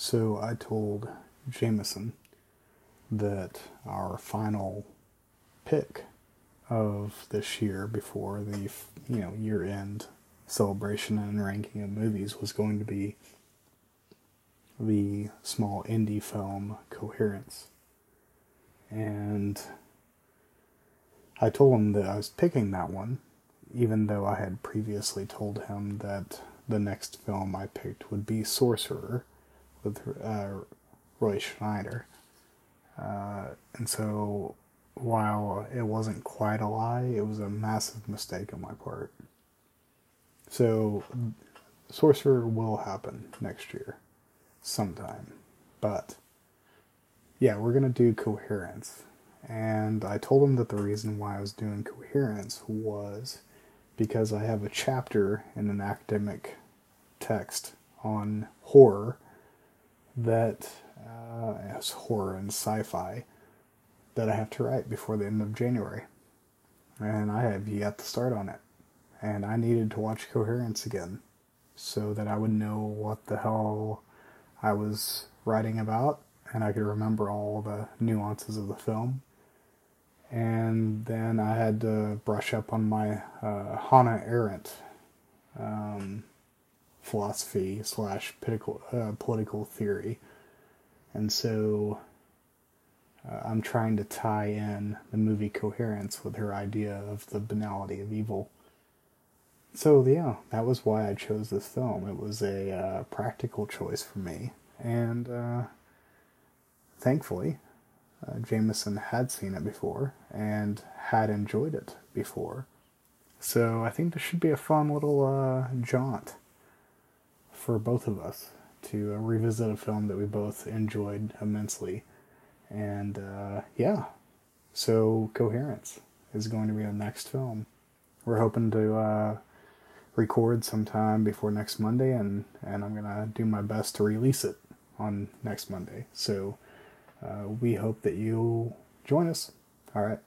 So I told Jameson that our final pick of this year before the you know year end celebration and ranking of movies was going to be the small indie film Coherence. And I told him that I was picking that one, even though I had previously told him that the next film I picked would be Sorcerer with uh, Roy Schneider. Uh, and so while it wasn't quite a lie, it was a massive mistake on my part. So, Sorcerer will happen next year, sometime. But, yeah, we're going to do Coherence. And I told him that the reason why I was doing Coherence was because I have a chapter in an academic text on horror that uh, is horror and sci fi that I have to write before the end of January. And I have yet to start on it. And I needed to watch Coherence again so that I would know what the hell I was writing about and I could remember all the nuances of the film. And then I had to brush up on my uh, Hannah Arendt um, philosophy slash political, uh, political theory. And so uh, I'm trying to tie in the movie Coherence with her idea of the banality of evil. So, yeah, that was why I chose this film. It was a uh, practical choice for me. And uh, thankfully, uh, Jameson had seen it before and had enjoyed it before. So, I think this should be a fun little uh, jaunt for both of us to uh, revisit a film that we both enjoyed immensely and uh, yeah, so Coherence is going to be the next film. We're hoping to uh, record sometime before next Monday, and, and I'm going to do my best to release it on next Monday. So uh, we hope that you'll join us. All right.